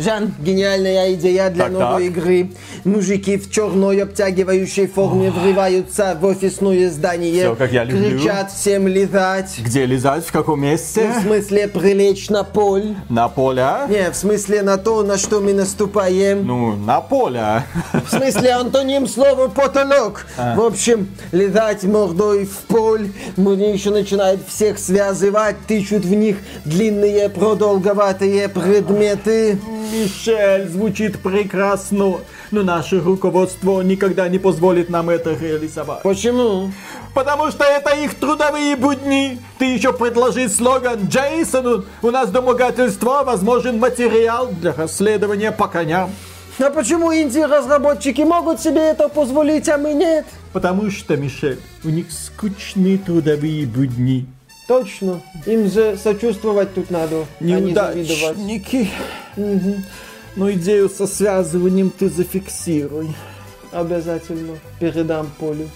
Жан, гениальная идея для Так, новой так. игры. Мужики в черной обтягивающей форме врываются в офисное здание. Всё, как я люблю. Кричат всем лизать. Где лизать? В каком месте? В смысле прилечь на пол. На поле? а? Не, в смысле на то, на что мы наступаем. Ну, на поле. В смысле антоним слова потолок. В общем, лизать мордой в пол. Мне еще начинают всех связывать, тычут в них длинные продолговатые предметы. Мишель, звучит прекрасно. Но наше руководство никогда не позволит нам это реализовать. Почему? Потому что это их трудовые будни. Ты еще предложи слоган Джейсону. У нас домогательство, возможен материал для расследования по коням. А почему инди-разработчики могут себе это позволить, а мы нет? Потому что, Мишель, у них скучные трудовые будни. Точно. Им же сочувствовать тут надо, а не завидовать. Неудачники. Но идею со связыванием ты зафиксируй. Обязательно. Передам Полю.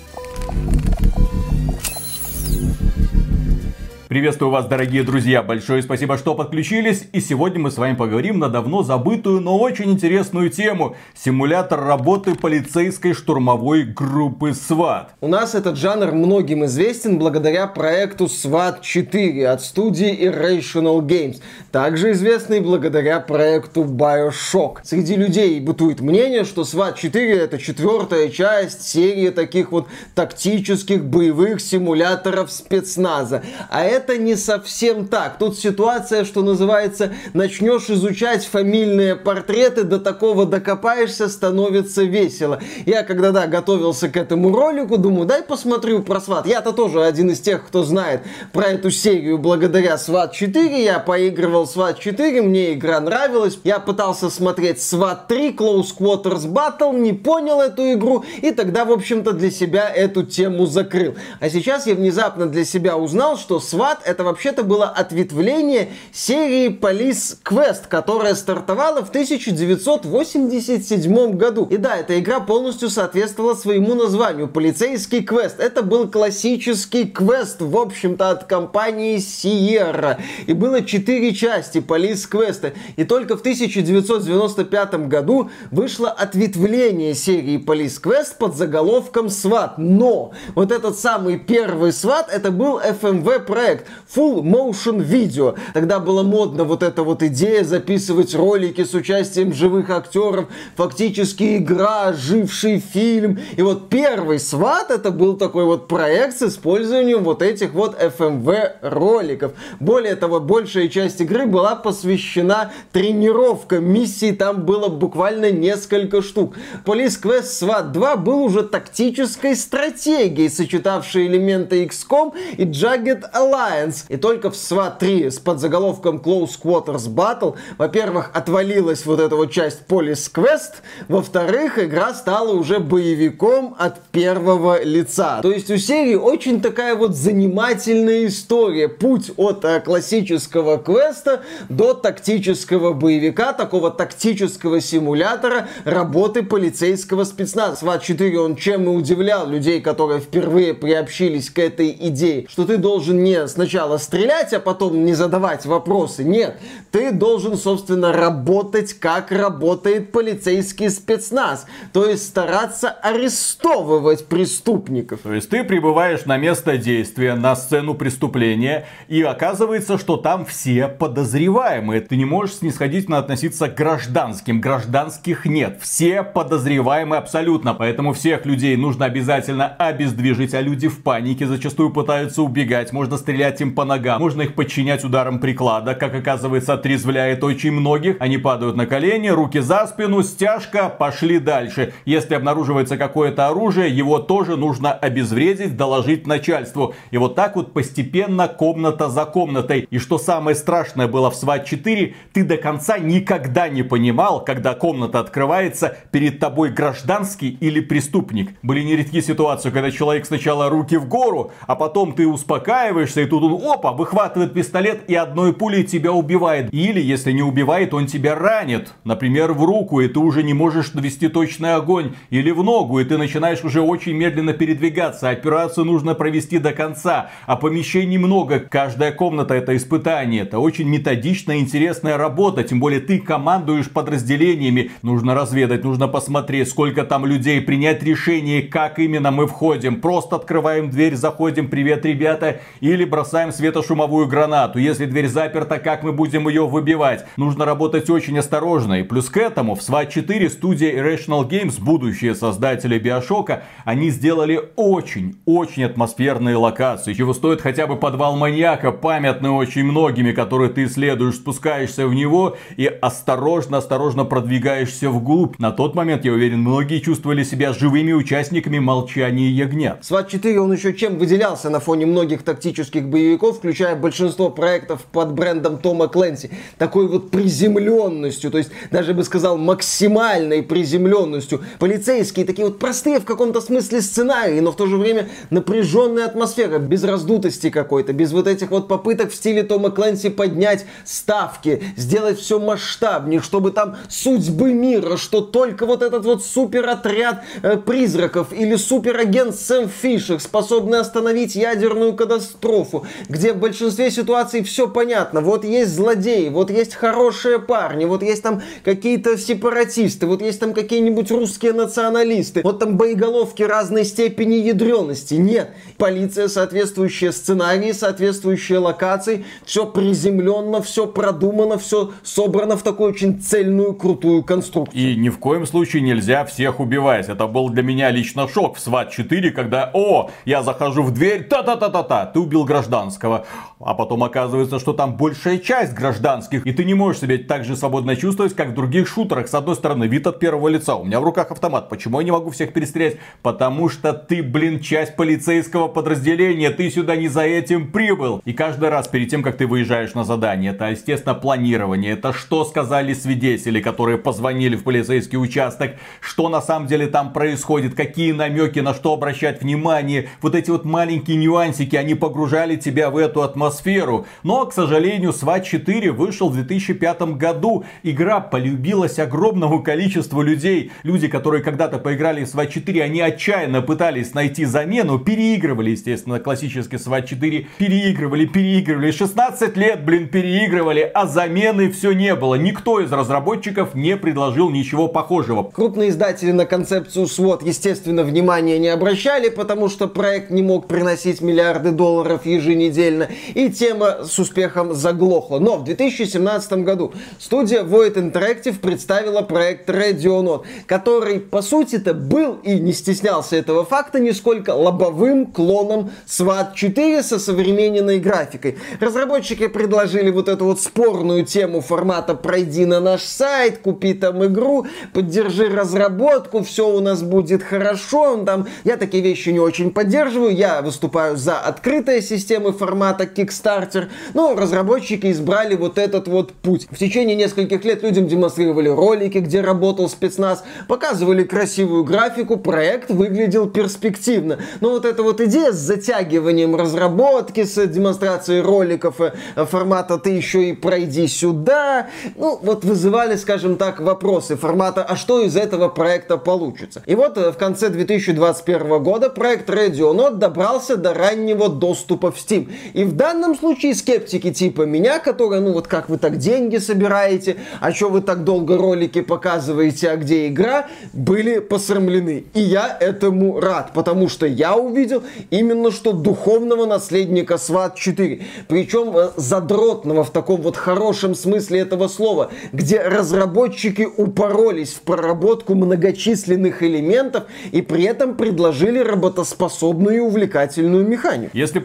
Приветствую вас, дорогие друзья. Большое спасибо, что подключились. И сегодня мы с вами поговорим на давно забытую, но очень интересную тему. Симулятор работы полицейской штурмовой группы SWAT. У нас этот жанр многим известен благодаря проекту SWAT 4 от студии Irrational Games. Также известный благодаря проекту Bioshock. Среди людей бытует мнение, что SWAT 4 это четвертая часть серии таких вот тактических боевых симуляторов спецназа. А это не совсем так. Тут ситуация, что называется, начнешь изучать фамильные портреты, до такого докопаешься, становится весело. Я когда, да, готовился к этому ролику, думаю, дай посмотрю про SWAT. Я-то тоже один из тех, кто знает про эту серию благодаря SWAT 4. Я поигрывал SWAT 4, мне игра нравилась. Я пытался смотреть SWAT 3, Close Quarters Battle, не понял эту игру, и тогда, в общем-то, для себя эту тему закрыл. А сейчас я внезапно для себя узнал, что SWAT это вообще-то было ответвление серии Police Quest, которая стартовала в 1987 году. И да, эта игра полностью соответствовала своему названию Полицейский квест. Это был классический квест, в общем-то, от компании Sierra. И было четыре части Police Quest. И только в 1995 году вышло ответвление серии Police Quest под заголовком SWAT. Но вот этот самый первый SWAT это был FMV проект Full Motion Video. Тогда было модно вот эта вот идея записывать ролики с участием живых актеров. Фактически игра, живший фильм. И вот первый SWAT это был такой вот проект с использованием вот этих вот FMV роликов. Более того, большая часть игры была посвящена тренировкам. Миссий там было буквально несколько штук. Police Quest SWAT 2 был уже тактической стратегией, сочетавшей элементы XCOM и Jagged Alliance. И только в SWAT 3 с подзаголовком Close Quarters Battle, во-первых, отвалилась вот эта вот часть Police Quest, во-вторых, игра стала уже боевиком от первого лица. То есть у серии очень такая вот занимательная история. Путь от э, классического квеста до тактического боевика, такого тактического симулятора работы полицейского спецназа. SWAT 4 он чем и удивлял людей, которые впервые приобщились к этой идее, что ты должен не сначала стрелять, а потом не задавать вопросы. Нет, ты должен, собственно, работать, как работает полицейский спецназ. То есть стараться арестовывать преступников. То есть ты прибываешь на место действия, на сцену преступления, и оказывается, что там все подозреваемые. Ты не можешь снисходительно относиться к гражданским. Гражданских нет. Все подозреваемые абсолютно. Поэтому всех людей нужно обязательно обездвижить, а люди в панике зачастую пытаются убегать. Можно стрелять им по ногам, можно их подчинять ударом приклада. Как оказывается, отрезвляет очень многих. Они падают на колени, руки за спину, стяжка, пошли дальше. Если обнаруживается какое-то оружие, его тоже нужно обезвредить, доложить начальству. И вот так вот постепенно, комната за комнатой. И что самое страшное было в SWAT 4, ты до конца никогда не понимал, когда комната открывается, перед тобой гражданский или преступник. Были нередки ситуации, когда человек сначала руки в гору, а потом ты успокаиваешься и тут он, опа, выхватывает пистолет и одной пулей тебя убивает. Или, если не убивает, он тебя ранит. Например, в руку, и ты уже не можешь довести точный огонь. Или в ногу, и ты начинаешь уже очень медленно передвигаться. Операцию нужно провести до конца. А помещений много. Каждая комната это испытание. Это очень методичная, интересная работа. Тем более ты командуешь подразделениями. Нужно разведать, нужно посмотреть, сколько там людей, принять решение, как именно мы входим. Просто открываем дверь, заходим, привет, ребята. Или бросаем светошумовую гранату. Если дверь заперта, как мы будем ее выбивать? Нужно работать очень осторожно. И плюс к этому в SWAT 4 студия Irrational Games, будущие создатели Биошока, они сделали очень-очень атмосферные локации. Чего стоит хотя бы подвал маньяка, памятный очень многими, которые ты исследуешь, спускаешься в него и осторожно-осторожно продвигаешься вглубь. На тот момент, я уверен, многие чувствовали себя живыми участниками молчания ягнят. SWAT 4 он еще чем выделялся на фоне многих тактических боевиков, включая большинство проектов под брендом Тома Кленси. Такой вот приземленностью, то есть даже бы сказал максимальной приземленностью. Полицейские такие вот простые в каком-то смысле сценарии, но в то же время напряженная атмосфера, без раздутости какой-то, без вот этих вот попыток в стиле Тома Кленси поднять ставки, сделать все масштабнее, чтобы там судьбы мира, что только вот этот вот суперотряд э, призраков или суперагент Сэм Фишер способны остановить ядерную катастрофу, где в большинстве ситуаций все понятно. Вот есть злодеи, вот есть хорошие парни, вот есть там какие-то сепаратисты, вот есть там какие-нибудь русские националисты, вот там боеголовки разной степени ядренности. Нет, полиция, соответствующие сценарии, соответствующие локации, все приземленно, все продумано, все собрано в такую очень цельную, крутую конструкцию. И ни в коем случае нельзя всех убивать. Это был для меня лично шок в SWAT 4, когда, о, я захожу в дверь, та-та-та-та-та, ты убил гражданского. А потом оказывается, что там большая часть гражданских, и ты не можешь себя так же свободно чувствовать, как в других шутерах. С одной стороны, вид от первого лица. У меня в руках автомат. Почему я не могу всех перестрелять? Потому что ты, блин, часть полицейского подразделения. Ты сюда не за этим прибыл. И каждый раз перед тем, как ты выезжаешь на задание, это, естественно, планирование. Это что сказали свидетели, которые позвонили в полицейский участок. Что на самом деле там происходит. Какие намеки, на что обращать внимание. Вот эти вот маленькие нюансики, они погружали тебя в эту атмосферу. Но, к сожалению, SWAT 4 вышел в 2005 году. Игра полюбилась огромному количеству людей. Люди, которые когда-то поиграли в SWAT 4, они отчаянно пытались найти замену, переигрывали, естественно, классический SWAT 4, переигрывали, переигрывали, 16 лет, блин, переигрывали, а замены все не было. Никто из разработчиков не предложил ничего похожего. Крупные издатели на концепцию SWAT, естественно, внимания не обращали, потому что проект не мог приносить миллиарды долларов еженедельно, и тема с успехом заглохла. Но в 2017 году студия Void Interactive представила проект Radionaut, который, по сути-то, был и не стеснялся этого факта нисколько лобовым клоном SWAT 4 со современной графикой. Разработчики предложили вот эту вот спорную тему формата «пройди на наш сайт, купи там игру, поддержи разработку, все у нас будет хорошо». Там, я такие вещи не очень поддерживаю, я выступаю за открытые системы формата Kickstarter, но разработчики избрали вот этот вот путь. В течение нескольких лет людям демонстрировали ролики, где работал спецназ, показывали красивую графику, проект выглядел перспективно. Но вот эта вот идея с затягиванием разработки, с демонстрацией роликов э, формата «ты еще и пройди сюда», ну вот вызывали, скажем так, вопросы формата «а что из этого проекта получится?». И вот э, в конце 2021 года проект Radionaut добрался до раннего доступа в Steam. И в данном случае скептики типа меня, которые, ну вот как вы так деньги собираете, а что вы так долго ролики показываете, а где игра, были посрамлены. И я этому рад, потому что я увидел именно что духовного наследника SWAT 4. Причем э, задротного в таком вот хорошем смысле этого слова, где разработчики упоролись в проработку многочисленных элементов и при этом предложили работоспособную и увлекательную механику. Если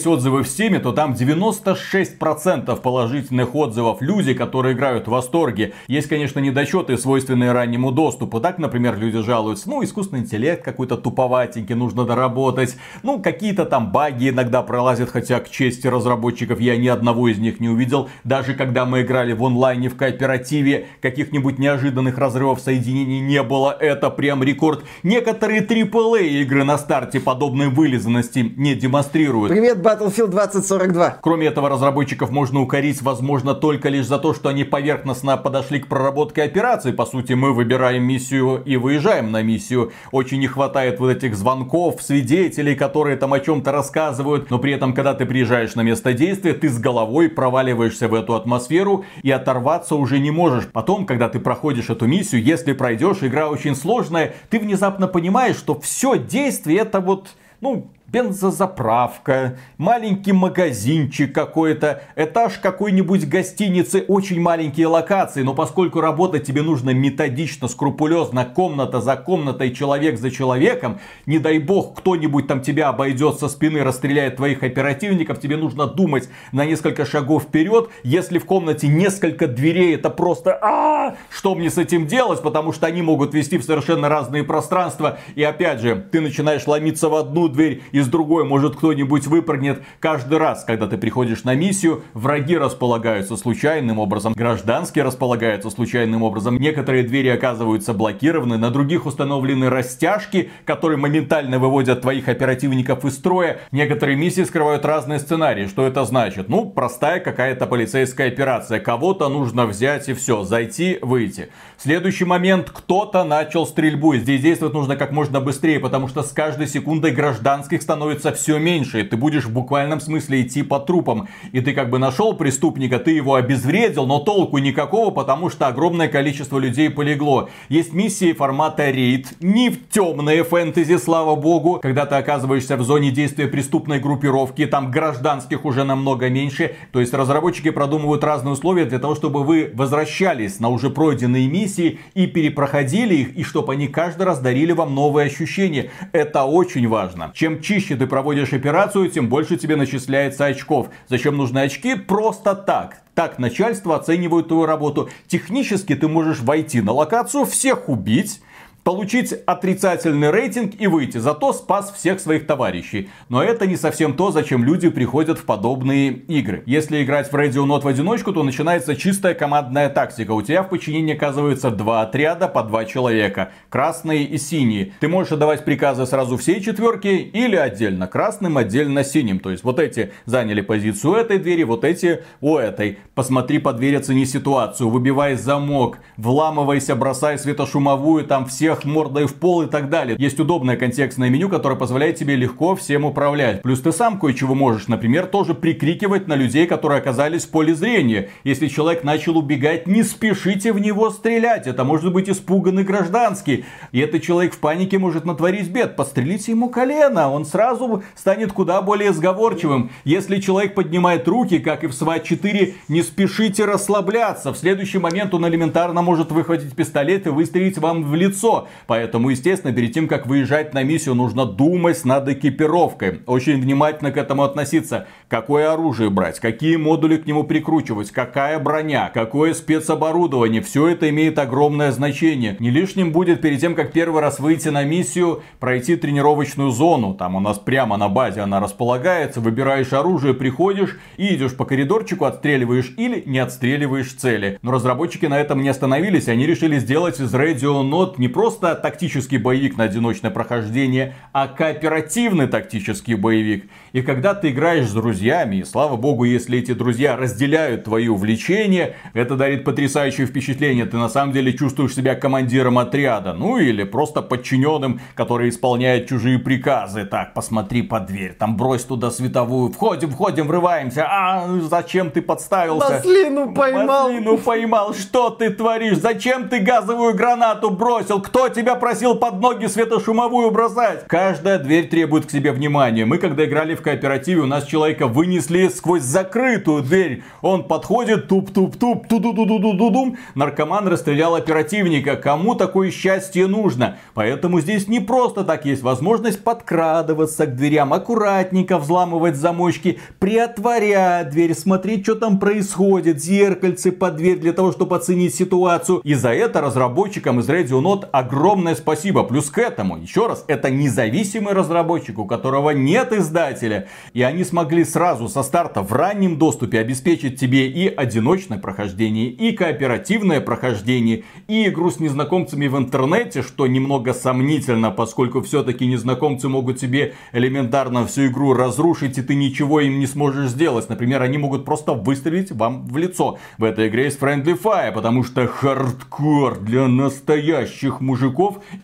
посмотреть отзывы в Steam, то там 96% положительных отзывов. Люди, которые играют в восторге. Есть, конечно, недочеты, свойственные раннему доступу. Так, например, люди жалуются, ну, искусственный интеллект какой-то туповатенький, нужно доработать. Ну, какие-то там баги иногда пролазят, хотя к чести разработчиков я ни одного из них не увидел. Даже когда мы играли в онлайне, в кооперативе, каких-нибудь неожиданных разрывов соединений не было. Это прям рекорд. Некоторые AAA игры на старте подобной вылизанности не демонстрируют. Привет, Battlefield 2042. Кроме этого, разработчиков можно укорить, возможно, только лишь за то, что они поверхностно подошли к проработке операции. По сути, мы выбираем миссию и выезжаем на миссию. Очень не хватает вот этих звонков, свидетелей, которые там о чем-то рассказывают. Но при этом, когда ты приезжаешь на место действия, ты с головой проваливаешься в эту атмосферу и оторваться уже не можешь. Потом, когда ты проходишь эту миссию, если пройдешь, игра очень сложная, ты внезапно понимаешь, что все действие это вот ну, бензозаправка, маленький магазинчик какой-то, этаж какой-нибудь гостиницы, очень маленькие локации, но поскольку работать тебе нужно методично, скрупулезно, комната за комнатой, человек за человеком, не дай бог кто-нибудь там тебя обойдет со спины, расстреляет твоих оперативников, тебе нужно думать на несколько шагов вперед, если в комнате несколько дверей, это просто а что мне с этим делать, потому что они могут вести в совершенно разные пространства, и опять же, ты начинаешь ломиться в одну дверь и из другой, может кто-нибудь выпрыгнет. Каждый раз, когда ты приходишь на миссию, враги располагаются случайным образом, гражданские располагаются случайным образом. Некоторые двери оказываются блокированы, на других установлены растяжки, которые моментально выводят твоих оперативников из строя. Некоторые миссии скрывают разные сценарии. Что это значит? Ну, простая какая-то полицейская операция. Кого-то нужно взять и все, зайти, выйти. Следующий момент, кто-то начал стрельбу. Здесь действовать нужно как можно быстрее, потому что с каждой секундой гражданских становится все меньше. И ты будешь в буквальном смысле идти по трупам. И ты как бы нашел преступника, ты его обезвредил, но толку никакого, потому что огромное количество людей полегло. Есть миссии формата рейд, не в темные фэнтези, слава богу, когда ты оказываешься в зоне действия преступной группировки, там гражданских уже намного меньше. То есть разработчики продумывают разные условия для того, чтобы вы возвращались на уже пройденные миссии и перепроходили их, и чтобы они каждый раз дарили вам новые ощущения. Это очень важно. Чем чище чище ты проводишь операцию, тем больше тебе начисляется очков. Зачем нужны очки? Просто так. Так начальство оценивает твою работу. Технически ты можешь войти на локацию, всех убить, получить отрицательный рейтинг и выйти. Зато спас всех своих товарищей. Но это не совсем то, зачем люди приходят в подобные игры. Если играть в Radio Not в одиночку, то начинается чистая командная тактика. У тебя в подчинении оказывается два отряда по два человека. Красные и синие. Ты можешь отдавать приказы сразу всей четверке или отдельно. Красным, отдельно синим. То есть вот эти заняли позицию этой двери, вот эти у этой. Посмотри по двери, оцени ситуацию. Выбивай замок, вламывайся, бросай светошумовую, там все всех мордой в пол и так далее. Есть удобное контекстное меню, которое позволяет тебе легко всем управлять. Плюс ты сам кое-чего можешь, например, тоже прикрикивать на людей, которые оказались в поле зрения. Если человек начал убегать, не спешите в него стрелять. Это может быть испуганный гражданский. И этот человек в панике может натворить бед. Пострелите ему колено, он сразу станет куда более сговорчивым. Если человек поднимает руки, как и в SWAT 4, не спешите расслабляться. В следующий момент он элементарно может выхватить пистолет и выстрелить вам в лицо. Поэтому, естественно, перед тем, как выезжать на миссию, нужно думать над экипировкой. Очень внимательно к этому относиться. Какое оружие брать, какие модули к нему прикручивать, какая броня, какое спецоборудование. Все это имеет огромное значение. Не лишним будет перед тем, как первый раз выйти на миссию, пройти тренировочную зону. Там у нас прямо на базе она располагается. Выбираешь оружие, приходишь и идешь по коридорчику, отстреливаешь или не отстреливаешь цели. Но разработчики на этом не остановились. Они решили сделать из Radio Note не просто просто тактический боевик на одиночное прохождение, а кооперативный тактический боевик. И когда ты играешь с друзьями, и слава богу, если эти друзья разделяют твои увлечения, это дарит потрясающее впечатление. Ты на самом деле чувствуешь себя командиром отряда, ну или просто подчиненным, который исполняет чужие приказы. Так, посмотри под дверь, там брось туда световую, входим, входим, врываемся. А, зачем ты подставился? Маслину поймал. Маслину поймал, что ты творишь? Зачем ты газовую гранату бросил? Кто тебя просил под ноги светошумовую бросать? Каждая дверь требует к себе внимания. Мы, когда играли в кооперативе, у нас человека вынесли сквозь закрытую дверь. Он подходит, туп-туп-туп, ту-ду-ду-ду-ду-дум. Наркоман расстрелял оперативника. Кому такое счастье нужно? Поэтому здесь не просто так есть возможность подкрадываться к дверям, аккуратненько взламывать замочки, приотворять дверь, смотреть, что там происходит, зеркальце под дверь для того, чтобы оценить ситуацию. И за это разработчикам из Radio Note огромное спасибо. Плюс к этому, еще раз, это независимый разработчик, у которого нет издателя. И они смогли сразу со старта в раннем доступе обеспечить тебе и одиночное прохождение, и кооперативное прохождение, и игру с незнакомцами в интернете, что немного сомнительно, поскольку все-таки незнакомцы могут тебе элементарно всю игру разрушить, и ты ничего им не сможешь сделать. Например, они могут просто выстрелить вам в лицо. В этой игре есть Friendly Fire, потому что хардкор для настоящих мужиков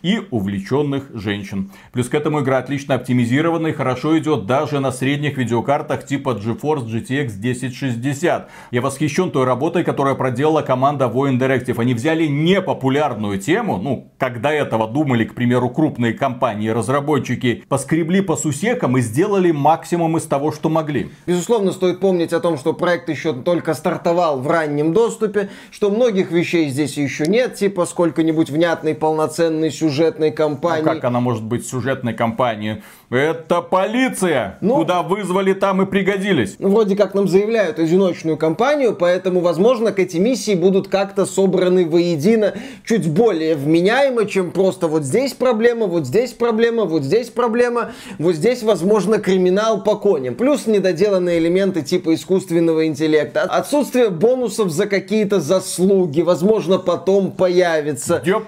и увлеченных женщин. Плюс к этому игра отлично оптимизирована и хорошо идет даже на средних видеокартах типа GeForce GTX 1060. Я восхищен той работой, которую проделала команда Void Interactive. Они взяли непопулярную тему, ну, когда этого думали, к примеру, крупные компании-разработчики, поскребли по сусекам и сделали максимум из того, что могли. Безусловно, стоит помнить о том, что проект еще только стартовал в раннем доступе, что многих вещей здесь еще нет, типа сколько-нибудь внятной полноценной сюжетной кампании. Ну, как она может быть сюжетной кампанией? Это полиция! Ну, Куда вызвали, там и пригодились. Ну, вроде как нам заявляют одиночную кампанию, поэтому, возможно, к эти миссии будут как-то собраны воедино чуть более вменяемо, чем просто вот здесь проблема, вот здесь проблема, вот здесь проблема, вот здесь, возможно, криминал по коням. Плюс недоделанные элементы типа искусственного интеллекта. Отсутствие бонусов за какие-то заслуги, возможно, потом появится. Где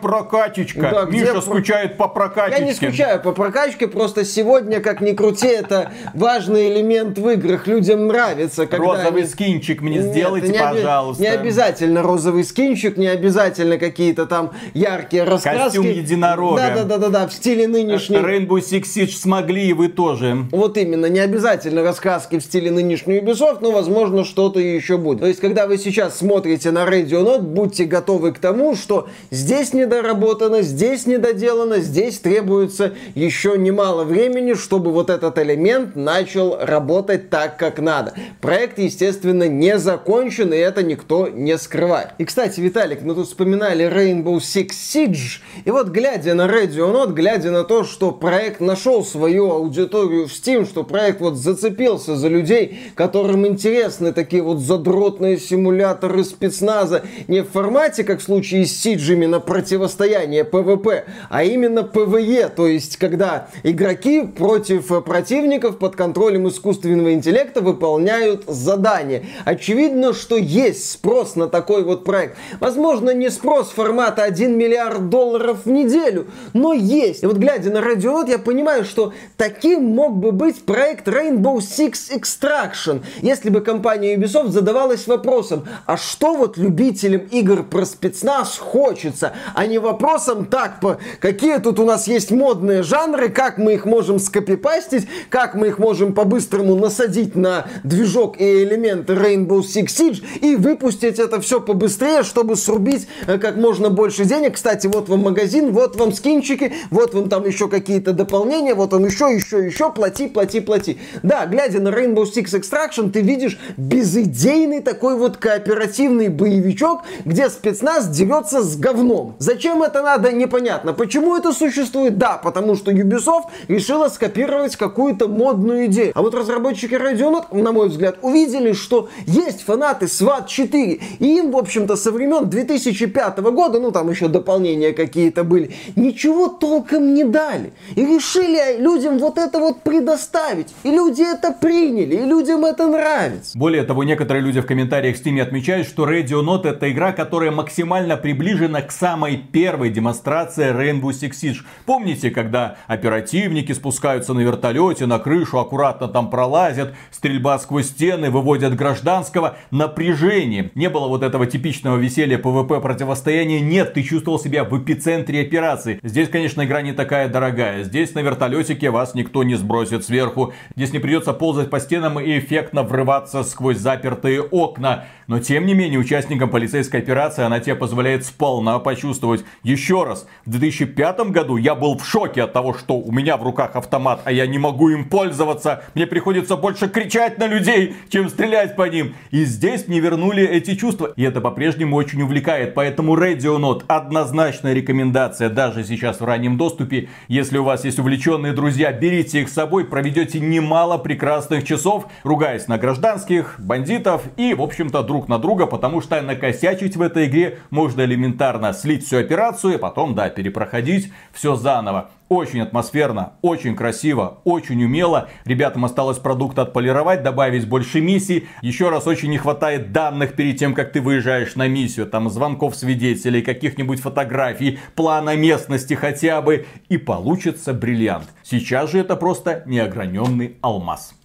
прокачечка? Да, Миша где... скучает по прокачечке. Я не скучаю по прокачке, просто сегодня как ни крути, это важный элемент в играх. Людям нравится. Когда розовый они... скинчик мне Нет, сделайте, не пожалуйста. Не обязательно розовый скинчик, не обязательно какие-то там яркие раскраски. Костюм единорога. Да-да-да-да, в стиле нынешней. Rainbow Six Siege смогли, и вы тоже. Вот именно, не обязательно раскраски в стиле нынешней Ubisoft, но, возможно, что-то еще будет. То есть, когда вы сейчас смотрите на Radio Note, будьте готовы к тому, что здесь недоработано, здесь недоделано, здесь требуется еще немало времени, чтобы вот этот элемент начал работать так, как надо. Проект, естественно, не закончен, и это никто не скрывает. И, кстати, Виталик, мы тут вспоминали Rainbow Six Siege, и вот глядя на Radio Note, глядя на то, что проект нашел свою аудиторию в Steam, что проект вот зацепился за людей, которым интересны такие вот задротные симуляторы спецназа, не в формате, как в случае с Сиджами на противостояние PvP, а именно PvE, то есть когда игроки против противников под контролем искусственного интеллекта выполняют задания. Очевидно, что есть спрос на такой вот проект. Возможно, не спрос формата 1 миллиард долларов в неделю, но есть. И вот глядя на Radiohead, я понимаю, что таким мог бы быть проект Rainbow Six Extraction, если бы компания Ubisoft задавалась вопросом, а что вот любителям игр про спецназ хочется, а не вопросом, так, по, какие тут у нас есть модные жанры, как мы их можем скопипастить, как мы их можем по-быстрому насадить на движок и элементы Rainbow Six Siege и выпустить это все побыстрее, чтобы срубить э, как можно больше денег. Кстати, вот вам магазин, вот вам скинчики, вот вам там еще какие-то дополнения, вот он еще, еще, еще, плати, плати, плати. Да, глядя на Rainbow Six Extraction, ты видишь безыдейный такой вот кооперативный боевичок, где спецназ дерется с говном. Зачем это надо, непонятно. Почему это существует? Да, потому что Ubisoft решила скопировать какую-то модную идею. А вот разработчики Radeon, на мой взгляд, увидели, что есть фанаты SWAT 4, и им, в общем-то, со времен 2005 года, ну там еще дополнения какие-то были, ничего толком не дали. И решили людям вот это вот предоставить. И люди это приняли, и людям это нравится. Более того, некоторые люди в комментариях в Steam отмечают, что Ready or Not это игра, которая максимально приближена к самой первой демонстрации Rainbow Six Siege. Помните, когда оперативники спускаются на вертолете, на крышу, аккуратно там пролазят, стрельба сквозь стены, выводят гражданского. Напряжение. Не было вот этого типичного веселья PvP противостояния. Нет, ты чувствовал себя в эпицентре операции. Здесь, конечно, игра не такая дорогая. Здесь на вертолетике вас никто не сбросит сверху. Здесь не придется ползать по стенам и эффектно врываться сквозь запертые окна. Но тем не менее, участником полицейской операции она тебе позволяет сполна почувствовать. Еще раз, в 2005 году я был в шоке от того, что у меня в руках автомат а я не могу им пользоваться. Мне приходится больше кричать на людей, чем стрелять по ним. И здесь мне вернули эти чувства. И это по-прежнему очень увлекает. Поэтому Radio Note однозначная рекомендация даже сейчас в раннем доступе. Если у вас есть увлеченные друзья, берите их с собой, проведете немало прекрасных часов, ругаясь на гражданских, бандитов и, в общем-то, друг на друга, потому что накосячить в этой игре можно элементарно слить всю операцию, потом, да, перепроходить все заново. Очень атмосферно, очень красиво, очень умело. Ребятам осталось продукт отполировать, добавить больше миссий. Еще раз, очень не хватает данных перед тем, как ты выезжаешь на миссию. Там звонков свидетелей, каких-нибудь фотографий, плана местности хотя бы. И получится бриллиант. Сейчас же это просто неограненный алмаз.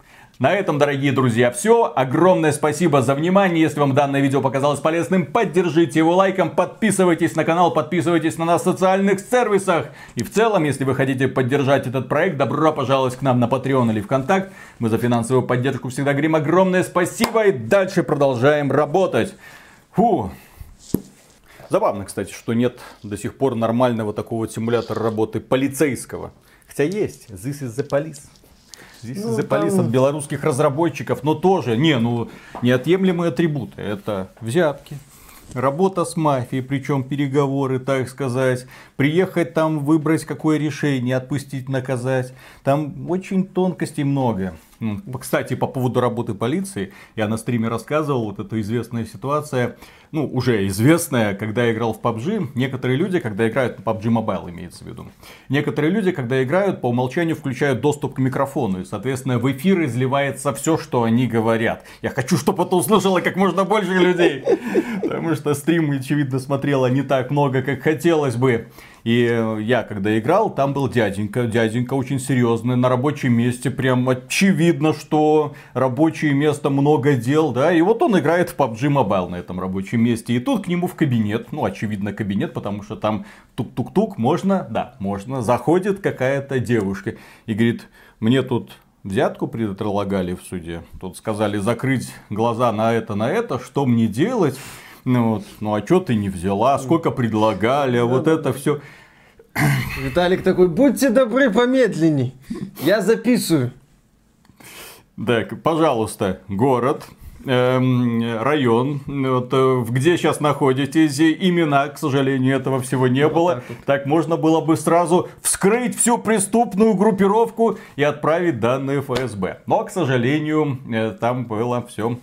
На этом, дорогие друзья, все. Огромное спасибо за внимание. Если вам данное видео показалось полезным, поддержите его лайком, подписывайтесь на канал, подписывайтесь на нас в социальных сервисах. И в целом, если вы хотите поддержать этот проект, добро пожаловать к нам на Patreon или ВКонтакт. Мы за финансовую поддержку всегда говорим огромное спасибо и дальше продолжаем работать. Фу. Забавно, кстати, что нет до сих пор нормального такого симулятора работы полицейского. Хотя есть. This is the police. Здесь ну, запалис там... от белорусских разработчиков, но тоже, не, ну, неотъемлемые атрибуты. Это взятки, работа с мафией, причем переговоры, так сказать, приехать там, выбрать какое решение, отпустить, наказать. Там очень тонкостей много. Кстати, по поводу работы полиции, я на стриме рассказывал, вот эта известная ситуация, ну, уже известная, когда я играл в PUBG, некоторые люди, когда играют, PUBG Mobile имеется в виду, некоторые люди, когда играют, по умолчанию включают доступ к микрофону, и, соответственно, в эфир изливается все, что они говорят. Я хочу, чтобы это услышало как можно больше людей, потому что стрим, очевидно, смотрело не так много, как хотелось бы. И я, когда играл, там был дяденька. Дяденька очень серьезный, на рабочем месте. Прям очевидно, что рабочее место, много дел, да. И вот он играет в PUBG Mobile на этом рабочем месте. И тут к нему в кабинет, ну, очевидно, кабинет, потому что там тук-тук-тук, можно, да, можно. Заходит какая-то девушка и говорит, мне тут взятку предлагали в суде. Тут сказали закрыть глаза на это, на это, что мне делать? Ну, вот, ну а что ты не взяла? Сколько предлагали? А вот это все. Виталик такой, будьте добры, помедленней. Я записываю. Так, пожалуйста, город, эм, район, вот, э, где сейчас находитесь, имена, к сожалению, этого всего не вот было. Так, вот. так можно было бы сразу вскрыть всю преступную группировку и отправить данные ФСБ. Но, к сожалению, э, там было все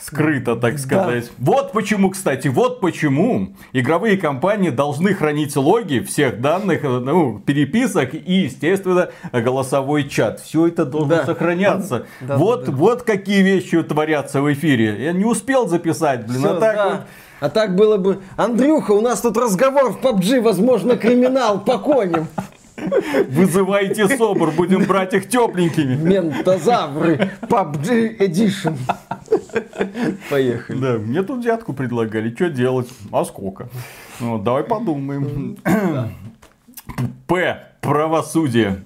скрыто, так сказать. Да. Вот почему, кстати, вот почему игровые компании должны хранить логи всех данных, ну, переписок и, естественно, голосовой чат. Все это должно да. сохраняться. Да, вот, да, да. вот какие вещи творятся в эфире. Я не успел записать, блин, Все, а так да. вот... А так было бы, Андрюха, у нас тут разговор в PUBG, возможно, криминал по коням. Вызывайте СОБР, будем брать их тепленькими. Ментозавры, PUBG Edition. Поехали. Да, мне тут взятку предлагали, что делать? А сколько? Ну, давай подумаем. П. Правосудие.